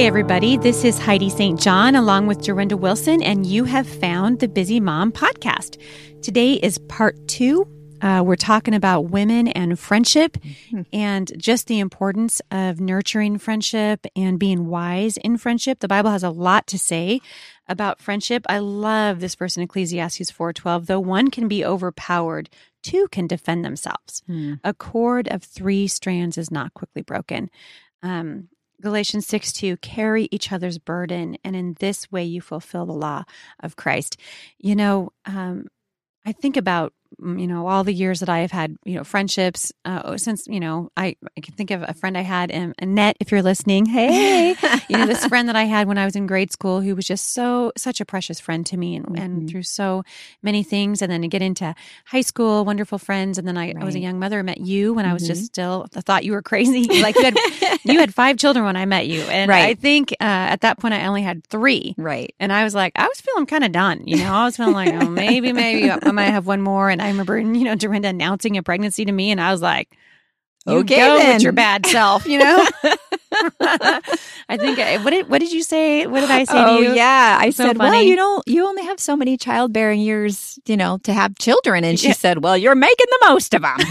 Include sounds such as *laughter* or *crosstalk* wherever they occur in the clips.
Hey, everybody, this is Heidi St. John along with Dorinda Wilson, and you have found the Busy Mom podcast. Today is part two. Uh, we're talking about women and friendship mm-hmm. and just the importance of nurturing friendship and being wise in friendship. The Bible has a lot to say about friendship. I love this verse in Ecclesiastes 4:12, though one can be overpowered, two can defend themselves. Mm. A cord of three strands is not quickly broken. Um, Galatians 6 2, carry each other's burden, and in this way you fulfill the law of Christ. You know, um, I think about you know all the years that I have had you know friendships uh, since you know I, I can think of a friend I had in Annette if you're listening hey *laughs* you know this friend that I had when I was in grade school who was just so such a precious friend to me and, mm-hmm. and through so many things and then to get into high school wonderful friends and then I, right. I was a young mother met you when mm-hmm. I was just mm-hmm. still I thought you were crazy *laughs* like you had you had five children when I met you and right. I think uh, at that point I only had three right and I was like I was feeling kind of done you know I was feeling like oh maybe maybe I might have one more and I remember, you know, Dorinda announcing a pregnancy to me, and I was like, okay, go then. with your bad self, you know. *laughs* I think what did what did you say? What did I say oh, to you? Yeah, I so said, funny. well, you don't you only have so many childbearing years, you know, to have children, and she yeah. said, well, you're making the most of them. *laughs*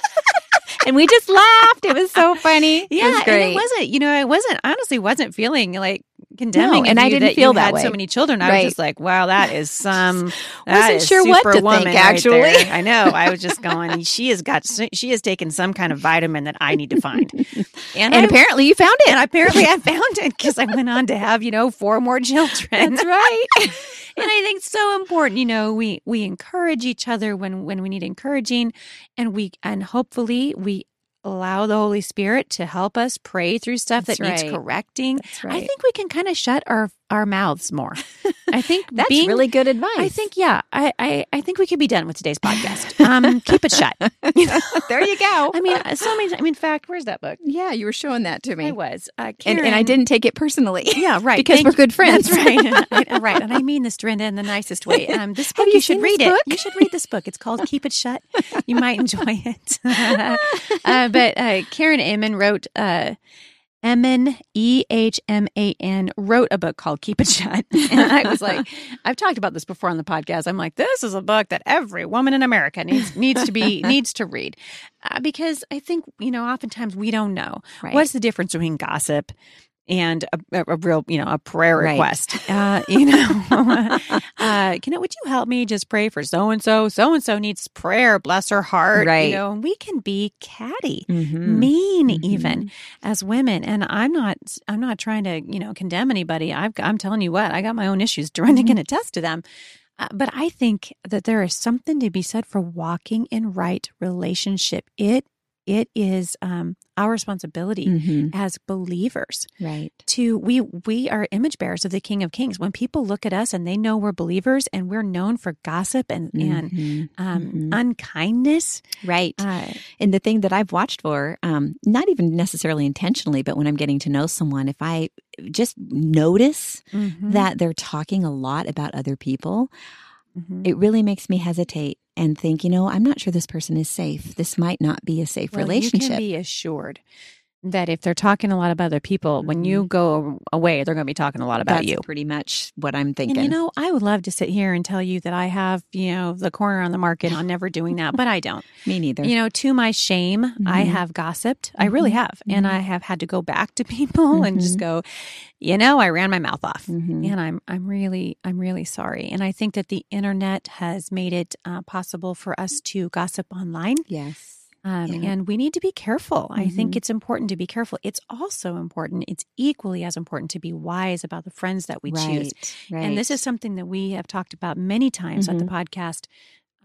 *laughs* and we just laughed. It was so funny. Yeah, it and it wasn't. You know, I wasn't honestly wasn't feeling like condemning. No, and I didn't that feel that way. So many children. I right. was just like, wow, that is *laughs* some. That wasn't is sure what to think. Actually, right *laughs* I know. I was just going. She has got. She has taken some kind of vitamin that I need to find. *laughs* And, and I, apparently, you found it. And apparently, I found it because I went on to have you know four more children. That's right. and I think it's so important. You know, we we encourage each other when when we need encouraging, and we and hopefully we allow the Holy Spirit to help us pray through stuff That's that right. needs correcting, right. I think we can kind of shut our our mouths more. *laughs* I *laughs* think that's being, really good advice. I think yeah, I, I, I think we could be done with today's podcast. *laughs* Um, keep it shut. *laughs* there you go. I mean, so many. I mean, in fact, where's that book? Yeah, you were showing that to me. I was, uh, Karen, and, and, I didn't take it personally. Yeah, right. because Thank, we're good friends. That's right. I, right, and I mean this, Dorinda, in the nicest way. Um, this book, you, you should read it. Book? You should read this book. It's called Keep It Shut. You might enjoy it. uh, but uh, Karen Ehman wrote. Uh, Ehman, E H M A N, wrote a book called Keep It Shut. *laughs* And I was like, *laughs* I've talked about this before on the podcast. I'm like, this is a book that every woman in America needs needs to be *laughs* needs to read, uh, because I think you know oftentimes we don't know right. what's the difference between gossip and a, a, real, you know, a prayer request. Right. *laughs* Uh, you know, *laughs* uh, can it, would you help me just pray for so and so? So and so needs prayer. Bless her heart. Right. You know, we can be catty, mm-hmm. mean, mm-hmm. even as women. And I'm not, I'm not trying to, you know, condemn anybody. I've, I'm telling you what, I got my own issues. Dorinda mm-hmm. can attest to them. Uh, but I think that there is something to be said for walking in right relationship. It it is um, our responsibility mm-hmm. as believers right to we we are image bearers of the king of kings when people look at us and they know we're believers and we're known for gossip and mm-hmm. and um, mm-hmm. unkindness right uh, and the thing that i've watched for um, not even necessarily intentionally but when i'm getting to know someone if i just notice mm-hmm. that they're talking a lot about other people Mm-hmm. It really makes me hesitate and think, you know, I'm not sure this person is safe. This might not be a safe well, relationship. You can be assured that if they're talking a lot about other people, mm-hmm. when you mm-hmm. go away, they're going to be talking a lot about That's you. Pretty much what I'm thinking. And, you know, I would love to sit here and tell you that I have, you know, the corner on the market on never doing that, but I don't. *laughs* Me neither. You know, to my shame, mm-hmm. I have gossiped. Mm-hmm. I really mm-hmm. have, and I mm-hmm. have had to go back to *laughs* people and just go, you know, I ran my mouth off, and I'm I'm really I'm really sorry. And I think that the internet has made it uh, possible for us to gossip online. Yes um, yeah. And we need to be careful. Mm-hmm. I think mm-hmm. it's important to be careful. It's also important, it's equally as important to be wise about the friends that we right, choose. Right. And this is something that we have talked about many times mm-hmm. at the podcast.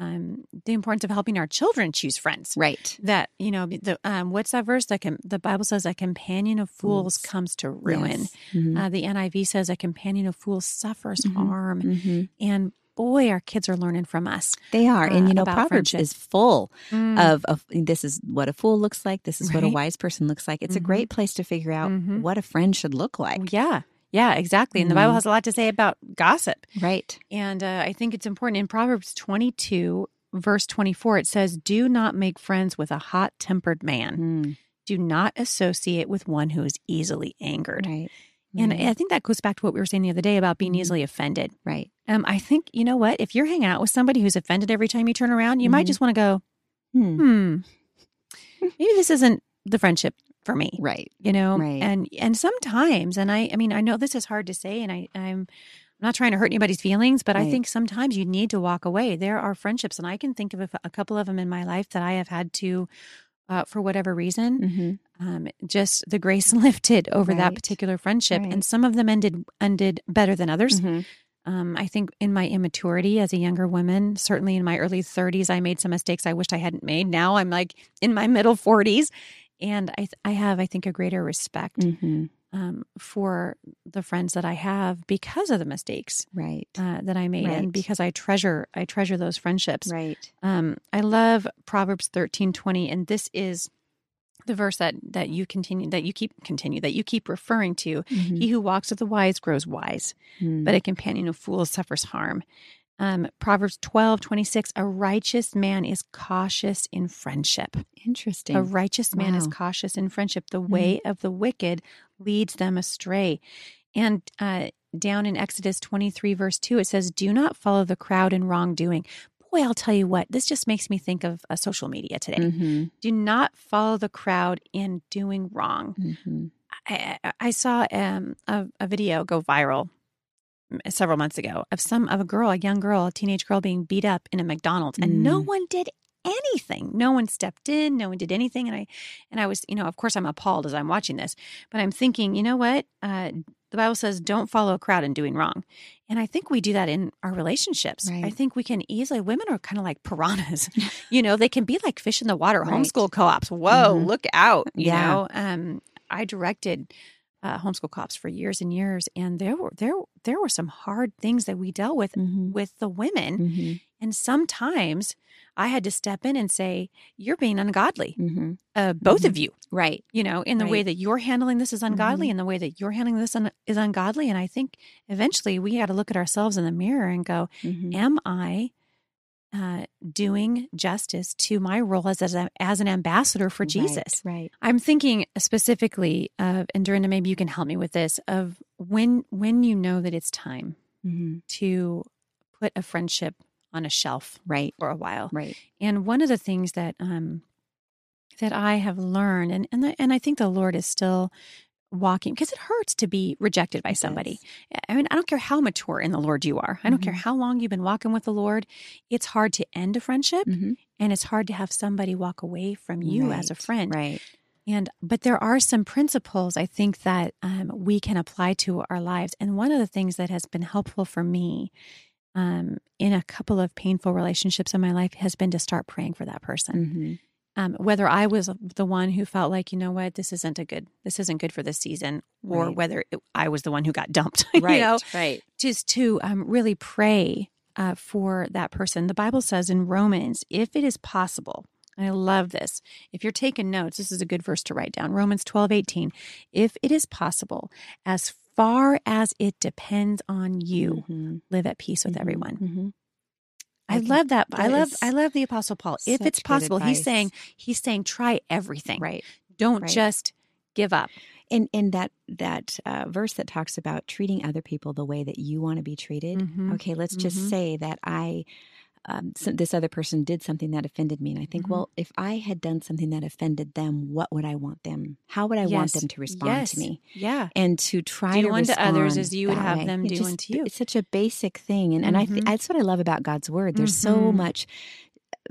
Um, the importance of helping our children choose friends. Right. That you know the um, what's that verse that can, the Bible says a companion of fools, fools. comes to ruin. Yes. Mm-hmm. Uh, the NIV says a companion of fools suffers mm-hmm. harm. Mm-hmm. And boy, our kids are learning from us. They are. Uh, and you know, Proverbs friendship. is full mm. of, of this is what a fool looks like. This is right? what a wise person looks like. It's mm-hmm. a great place to figure out mm-hmm. what a friend should look like. Yeah. Yeah, exactly. And mm-hmm. the Bible mm-hmm. has a lot to say about gossip. Right. And uh, I think it's important in Proverbs 22, verse 24, it says, Do not make friends with a hot tempered man. Mm Do not associate with one who is easily angered. Right. And. I think that goes back to what we were saying the other day about being Mhm. easily offended. right. Um, I think, you know what? If you're hanging out with somebody who's offended every time you turn around, you might Mhm. just want to go, Hmm. hmm, maybe this isn't the friendship for me. Right. You know, Right. and and sometimes, and I, I mean, I know this is hard to say, and I, I'm not trying to hurt anybody's feelings, but I think sometimes you need to walk away. There are friendships, and I can think of a, a couple of them in my life that I have had to, uh, for whatever reason, Mm-hmm. um, just the grace *laughs* lifted over that particular friendship, Right. and some of them ended ended better than others. Mm-hmm. Um, I think in my immaturity as a younger woman, certainly in my early 30s, I made some mistakes I wished I hadn't made. Now I'm like in my middle 40s, and I th- I have I think a greater respect Mm-hmm. Um, for the friends that I have because of the mistakes Right. uh, that I made, Right. and because I treasure I treasure those friendships. Right. Um, I love Proverbs thirteen twenty, and this is the verse that that you continue that you keep continue that you keep referring to. Mhm. He who walks with the wise grows wise Mm. but a companion of fools suffers harm. Um, Proverbs twelve twenty six. A righteous man is cautious in friendship. interesting. A righteous man is cautious in friendship. The way of the wicked leads them astray. And uh, down in Exodus 23, verse 2, it says, Do not follow the crowd in wrongdoing. Boy, I'll tell you what, this just makes me think of uh, social media today. Mhm. Do not follow the crowd in doing wrong. Mhm. I, I- saw um, a, a video go viral several months ago of some of a girl, a young girl, a teenage girl being beat up in a McDonald's, and no Mm. one did anything. No one stepped in. No one did anything. And I, and I was, you know, of course, I'm appalled as I'm watching this, but I'm thinking, you know what? Uh, the Bible says, "Don't follow a crowd in doing wrong," and I think we do that in our relationships. I think we can easily. Women are kind of like piranhas, *laughs* you know. They can be like fish in the water. Right. Homeschool co-ops. Whoa, Mhm. look out! You Yeah. know. Um, I directed uh, homeschool co-ops for years and years, and there were there there were some hard things that we dealt with Mhm. with the women, Mhm. And sometimes I had to step in and say, "You're being ungodly, Mhm. uh, both Mhm. of you." Right. You know, in the way that you're handling this is ungodly, Mhm. and the way that you're handling this un- is ungodly. And I think eventually we got to look at ourselves in the mirror and go, Mhm. "Am I?" Uh, doing justice to my role as as, a, as an ambassador for Jesus. Right. I'm thinking specifically of, and Dorinda, maybe you can help me with this, of when when you know that it's time hmm to put a friendship on a shelf Right. for a while. Right. And one of the things that um that I have learned, and and the, and I think the Lord is still walking because it hurts to be rejected by somebody. I mean, I don't care how mature in the Lord you are. I don't care Mhm. how long you've been walking with the Lord. It's hard to end a friendship, Mhm. and it's hard to have somebody walk away from you as a friend. Right. And but there are some principles I think that um, we can apply to our lives. And one of the things that has been helpful for me um, in a couple of painful relationships in my life has been to start praying for that person. Mhm. Um, whether I was the one who felt like, you know what, this isn't a good, this isn't good for this season, or Right. whether it, I was the one who got dumped. *laughs* Right. you know, Right. just to um, really pray uh, for that person. The Bible says in Romans, if it is possible, I love this. If you're taking notes, this is a good verse to write down. Romans 12, 18. If it is possible, as far as it depends on you, Mhm. live at peace with Mhm. everyone. Mhm. I I think love that. I love I love the apostle Paul. If it's possible, he's saying he's saying try everything. Right. Don't Right. just give up. And in that that uh, verse that talks about treating other people the way that you want to be treated. Mhm. Okay, let's just Mhm. say that I. Um, so this other person did something that offended me, and I think, Mhm. well, if I had done something that offended them, what would I want them? How would I want them to respond Yes. to me? Yeah. And to try to Do to others as you would have way. them do just- unto you. It's such a basic thing, and and I th- Mhm. that's what I love about God's word. There's so Mhm. much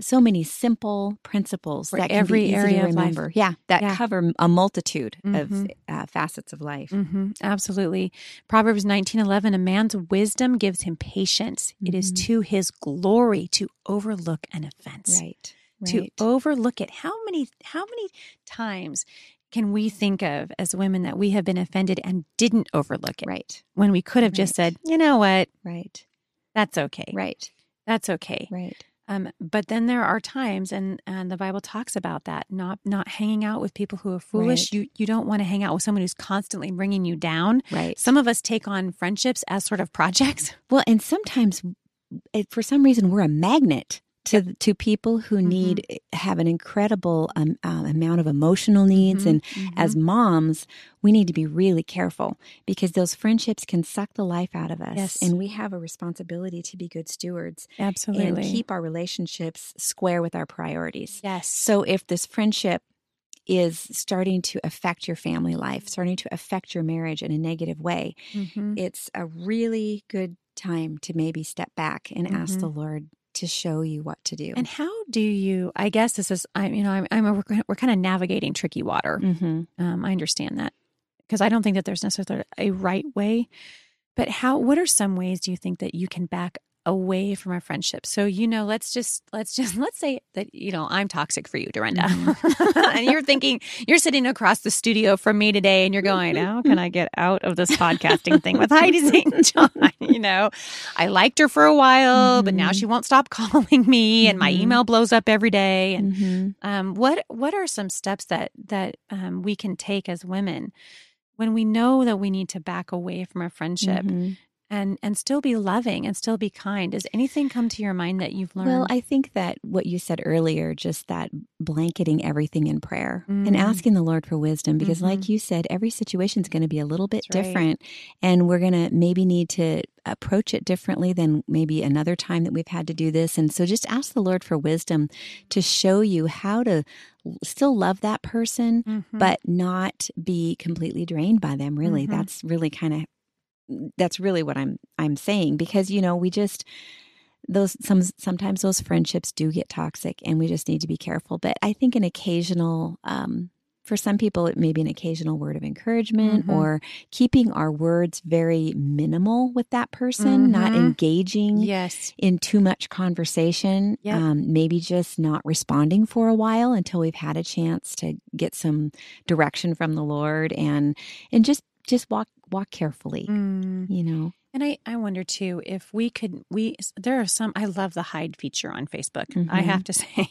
so many simple principles For that every area of life. Yeah, that Yeah. cover a multitude of Mhm. uh, facets of life. hmm absolutely. Proverbs nineteen eleven. A man's wisdom gives him patience. It is Mhm. to his glory to overlook an offense. Right. To overlook it. How many how many times can we think of as women that we have been offended and didn't overlook it right. when we could have just said, you know what, Right. that's okay, Right. that's okay. Right. Um, but then there are times, and and the Bible talks about that not not hanging out with people who are foolish. Right. You you don't want to hang out with someone who's constantly bringing you down. Right. Some of us take on friendships as sort of *laughs* projects. Well, and sometimes it, for some reason we're a magnet to to people who Mhm. need have an incredible um, uh, amount of emotional needs Mhm, and mhm. as moms we need to be really careful because those friendships can suck the life out of us Yes. and we have a responsibility to be good stewards absolutely and keep our relationships square with our priorities yes so if this friendship is starting to affect your family life starting to affect your marriage in a negative way Mhm. it's a really good time to maybe step back and ask Mhm. the lord to show you what to do And how do you? I guess this is, I you know, I'm, I'm we're, we're kind of navigating tricky water. mm-hmm. Um, I understand that because I don't think that there's necessarily a right way. But how? What are some ways do you think that you can back away from a friendship? So you know, let's just let's just *laughs* let's say that you know I'm toxic for you, Dorinda, *laughs* and you're thinking you're sitting across the studio from me today, and you're going, "How can I get out of this podcasting thing with Heidi *laughs* St. John?" You know, I liked her for a while, but now she won't stop calling me, and my Mhm. email blows up every day, and Mm-hmm. um, what what are some steps that that um, we can take as women when we know that we need to back away from a friendship. And and still be loving and still be kind? Does anything come to your mind that you've learned? Well, I think that what you said earlier, just that blanketing everything in prayer Mm. and asking the Lord for wisdom, because Mhm. like you said, every situation is going to be a little bit That's right. different. And we're going to maybe need to approach it differently than maybe another time that we've had to do this. And so just ask the Lord for wisdom to show you how to still love that person, Mhm. but not be completely drained by them really Mhm. that's really kind of that's really what i'm i'm saying because you know we just those some sometimes those friendships do get toxic and we just need to be careful but i think an occasional um for some people it may be an occasional word of encouragement Mhm. or keeping our words very minimal with that person not Mhm. engaging yes, in too much conversation, Yep. um, maybe just not responding for a while until we've had a chance to get some direction from the Lord and and just just walk walk carefully. Mm. You know, and I I wonder too if we could we there are some I love the hide feature on Facebook. I Mhm. have to *laughs* say.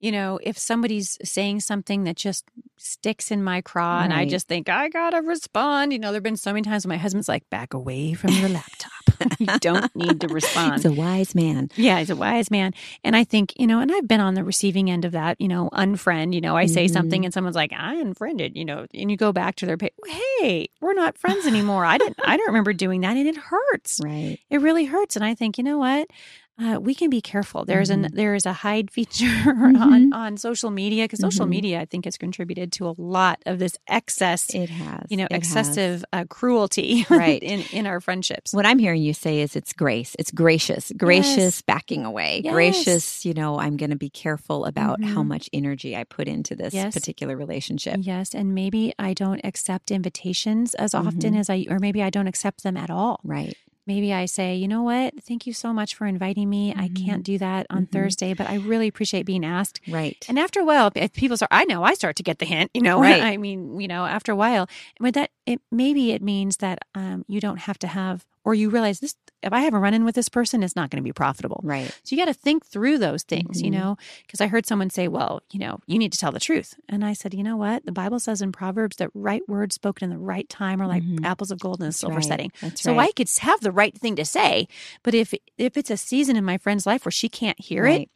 You know, if somebody's saying something that just sticks in my craw and I just think, I gotta respond. You know, there have been so many times when my husband's like, back away from your laptop. *laughs* you don't need to respond. he's a wise man. Yeah, he's a wise man. And I think, you know, and I've been on the receiving end of that, you know, unfriend, you know, I say Mhm. something and someone's like, I unfriended, you know, and you go back to their page, hey, we're not friends anymore. I didn't, I don't remember doing that. And it hurts. *laughs* Right. It really hurts. And I think, you know what? Uh, we can be careful. There's an there is a hide feature *laughs* on, Mhm. on social media because social Mhm. media, I think, has contributed to a lot of this excess, It has. you know, excessive uh, cruelty *laughs* Right. in in our friendships. What I'm hearing you say is it's grace. It's gracious, gracious Yes. backing away, Yes. gracious. You know, I'm going to be careful about how Mhm. much energy I put into this Yes. particular relationship. Yes, and maybe I don't accept invitations as often Mhm. as I, or maybe I don't accept them at all. Right. Maybe I say, you know what? Thank you so much for inviting me. I Mhm. can't do that on Mhm. Thursday, but I really appreciate being asked. Right. And after a while, if people start, I know I start to get the hint. You know, *laughs* Right. I mean, you know, after a while, with that, it maybe it means that um, you don't have to have, or you realize this. If I have a run in with this person, it's not going to be profitable. right. So you got to think through those things, you Mhm. know, because I heard someone say, well, you know, you need to tell the truth. And I said, you know what? The Bible says in Proverbs that right words spoken in the right time are like Mhm. apples of gold in a silver right. setting. That's So right. I could have the right thing to say, but if if it's a season in my friend's life where she can't hear Right.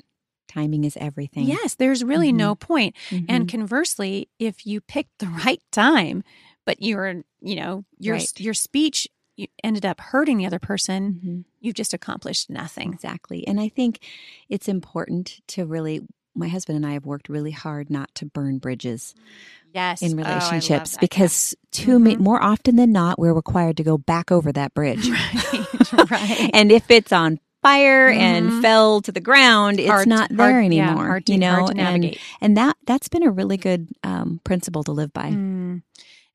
Timing is everything. yes, there's really no point. And Mhm. conversely, if you pick the right time, but your you know your Right. your speech you ended up hurting the other person, Mhm. you've just accomplished nothing. Exactly. And I think it's important to really, my husband and I have worked really hard not to burn bridges Yes, in Oh, relationships yeah. because too ma- Mhm. more often than not, we're required to go back over that bridge. *laughs* right, *laughs* right. and if it's on fire and Mhm. fell to the ground, it's Hard- not there hard- yeah, anymore. hard to- you know, hard to and and that that's been a really good um, principle to live by. Mm.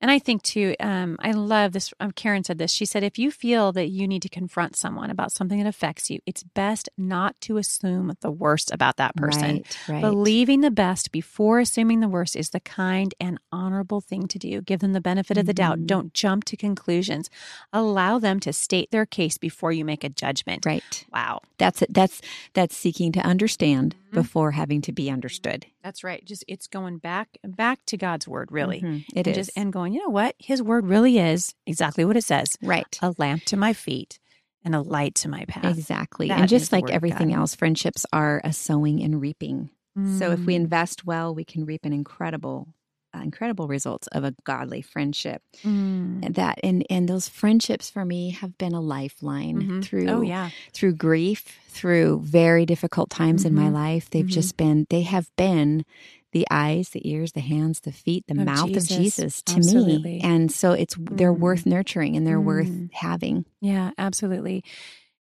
And I think too, um, I love this. Um, Karen said this. She said, if you feel that you need to confront someone about something that affects you, it's best not to assume the worst about that person. Right, right. Believing the best before assuming the worst is the kind and honorable thing to do. Give them the benefit of the doubt. Mhm. Don't jump to conclusions. Allow them to state their case before you make a judgment. right. Wow. That's it. That's that's seeking to understand Mhm. before having to be understood. That's right. Just it's going back back to God's word, really. Mhm. It and is just and going, you know what? His word really is exactly what it says. right. a lamp to my feet and a light to my path. Exactly. That and just like everything else, friendships are a sowing and reaping. So if we Mm. invest well, we can reap an incredible, incredible results of a godly friendship. Mm. That and and those friendships for me have been a lifeline Mhm. through Oh yeah. through grief, through very difficult times in my Mhm. life. They've Mhm. just been they have been the eyes, the ears, the hands, the feet, the Of mouth Jesus. of Jesus to Absolutely. me. And so it's they're Mm. worth nurturing and they're worth Mm. having. Yeah, absolutely.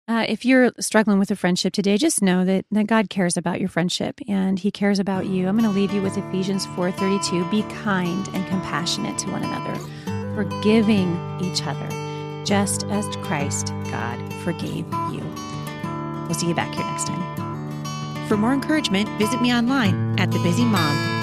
Uh, if you're struggling with a friendship today, just know that, that God cares about your friendship and He cares about you. I'm going to leave you with Ephesians 4:32. Be kind and compassionate to one another, forgiving each other, just as Christ, God, forgave you. We'll see you back here next time. For more encouragement, visit me online at thebusymom.com.